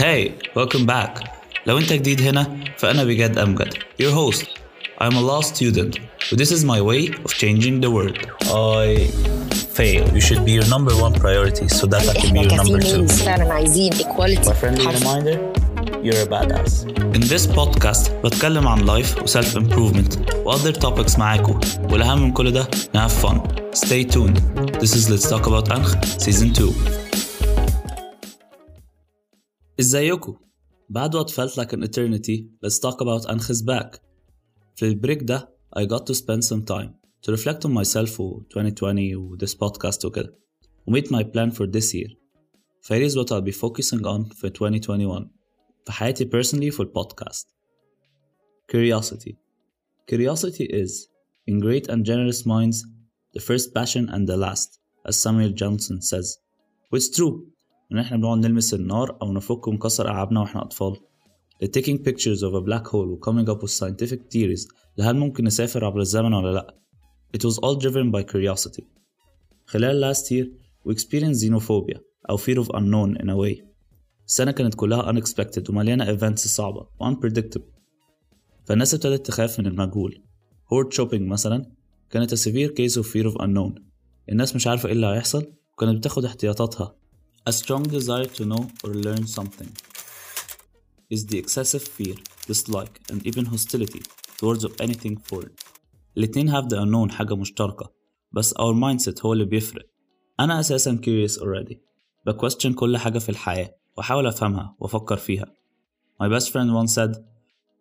Hey, welcome back. لو انت جديد هنا فأنا بجد أمجد your host. I'm a law student but this is my way of changing the world. I fail. You should be your number one priority so that I can be احنا your number two. كفيميلز فعلا عايزين equality My friendly حرف. reminder, you're a badass. In this podcast بتكلم عن life و self improvement و other topics معاكم والأهم من كل ده have fun. Stay tuned. This is Let's Talk About أنخ Season 2. ازيكم؟ بعد what felt like an eternity, let's talk about أنخ's back. في البريك ده I got to spend some time to reflect on myself و 2020 و this podcast وكده و meet my plan for this year. فهير is what I'll be focusing on في 2021 في حياتي personally في البودكاست. Curiosity Curiosity is, in great and generous minds, the first passion and the last, as Samuel Johnson says. Which is true إن إحنا بنقعد نلمس النار أو نفك ونكسر ألعابنا وإحنا أطفال. The taking pictures of a black hole و coming up with scientific theories لهل ممكن نسافر عبر الزمن ولا لأ. It was all driven by curiosity. خلال last year we experienced xenophobia أو fear of unknown in a way. السنة كانت كلها unexpected ومليانة events صعبة و unpredictable. فالناس ابتدت تخاف من المجهول. هورد شوبينج مثلا كانت a severe case of fear of unknown. الناس مش عارفة إيه اللي هيحصل وكانت بتاخد احتياطاتها. A strong desire to know or learn something is the excessive fear, dislike, and even hostility towards of anything foreign. الاتنين have the unknown حاجة مشتركة بس our mindset هو اللي بيفرق. أنا أساسا curious already بquestion كل حاجة في الحياة وأحاول أفهمها وأفكر فيها. My best friend once said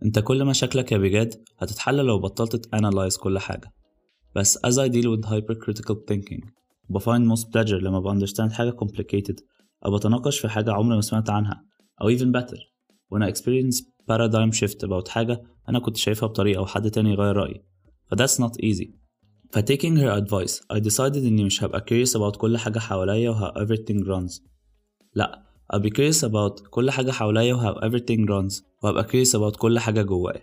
أنت كل مشاكلك يا بجد هتتحل لو بطلت ت analyze كل حاجة. بس as I deal with hypercritical thinking ب find most pleasure لما ب understand حاجة complicated أو بتناقش في حاجة عمري ما سمعت عنها أو even better I experience paradigm shift about حاجة أنا كنت شايفها بطريقة وحد تاني يغير رأيي. ف that's not easy. ف taking her advice I decided إني مش هبقى curious about كل حاجة حواليا و how everything runs. لأ I'll be curious about كل حاجة حواليا و how everything runs وهبقى curious about كل حاجة جوايا.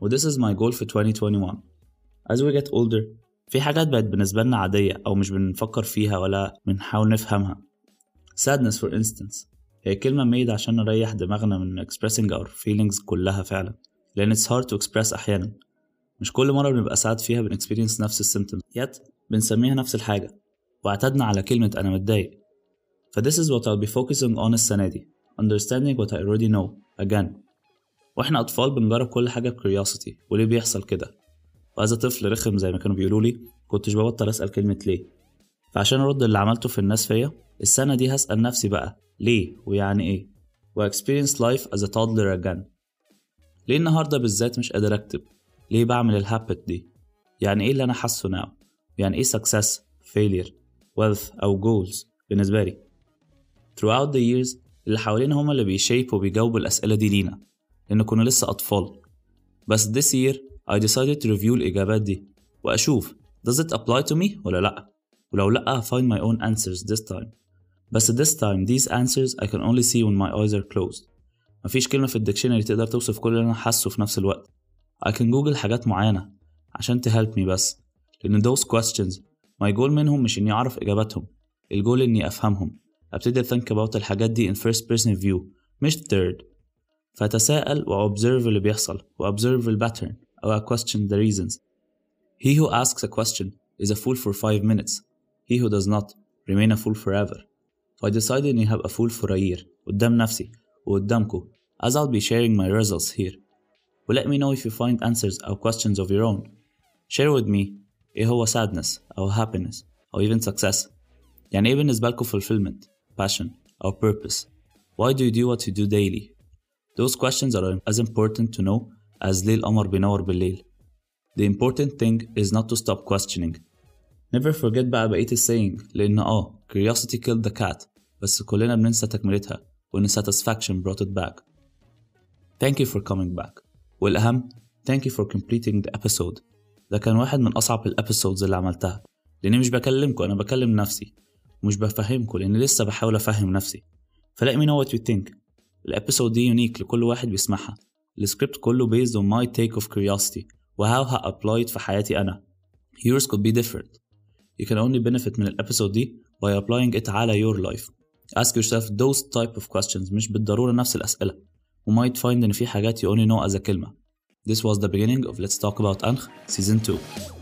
و this is my goal في 2021 as we get older في حاجات بقت بالنسبة لنا عادية أو مش بنفكر فيها ولا بنحاول نفهمها. Sadness for instance. هي كلمة made عشان نريح دماغنا من expressing our feelings كلها فعلا. لأن it's hard to express أحيانا. مش كل مرة بنبقى سعد فيها بن experience نفس السيمتومز yet بنسميها نفس الحاجة. واعتدنا على كلمة أنا متضايق. ف this is what I'll be focusing on السنة دي. Understanding what I already know. Again. وإحنا أطفال بنجرب كل حاجة curiosity وليه بيحصل كده؟ وإذا طفل رخم زي ما كانوا بيقولوا لي كنتش ببطل أسأل كلمة ليه. فعشان أرد اللي عملته في الناس فيا السنة دي هسأل نفسي بقى ليه؟ ويعني و experience life as a toddler again. ليه النهاردة بالذات مش قادر أكتب؟ ليه بعمل الهابت دي؟ يعني إيه اللي أنا حاسه now يعني إيه success failure wealth أو goals بالنسبة لي؟ throughout the years اللي حوالينا هما اللي بيشيبوا وبيجاوبوا الأسئلة دي لينا لأن كنا لسه أطفال. بس this year I decided to review الإجابات دي وأشوف does it apply to me ولا لأ؟ ولو لأ find my own answers this time بس this time these answers I can only see when my eyes are closed مفيش كلمة في ال dictionary تقدر توصف كل اللي أنا حاسه في نفس الوقت I can google حاجات معينة عشان ت help me بس لأن those questions my goal منهم مش إني أعرف إجاباتهم الجول إني أفهمهم أبتدي think about الحاجات دي in first person view مش third فأتساءل و observe اللي بيحصل و observe ال pattern أو question the reasons He who asks a question is a fool for five minutes He who does not remain a fool forever So I decided إني هبقى fool for a year قدام نفسي وقدامكم as I'll be sharing my results here و let me know if you find answers أو questions of your own share with me إيه هو sadness أو happiness أو even success يعني إيه بالنسبة لكم fulfillment passion أو purpose why do you do what you do daily those questions are as important to know as ليه القمر بينور بالليل the important thing is not to stop questioning never forget بقى بقية ال saying لأن آه curiosity killed the cat بس كلنا بننسى تكملتها وإن satisfaction brought it back thank you for coming back والأهم thank you for completing the episode ده كان واحد من أصعب ال episodes اللي عملتها لأني مش بكلمكم أنا بكلم نفسي ومش بفهمكم لأني لسه بحاول أفهم نفسي ف let me know what you think ال episode دي unique لكل واحد بيسمعها السكريبت كله based on my take of curiosity و how I applied في حياتي أنا yours could be different you can only benefit من الابيسود دي by applying it على your life ask yourself those type of questions مش بالضرورة نفس الأسئلة و might find إن في حاجات you only know as a كلمة This was the beginning of Let's Talk About أنخ Season 2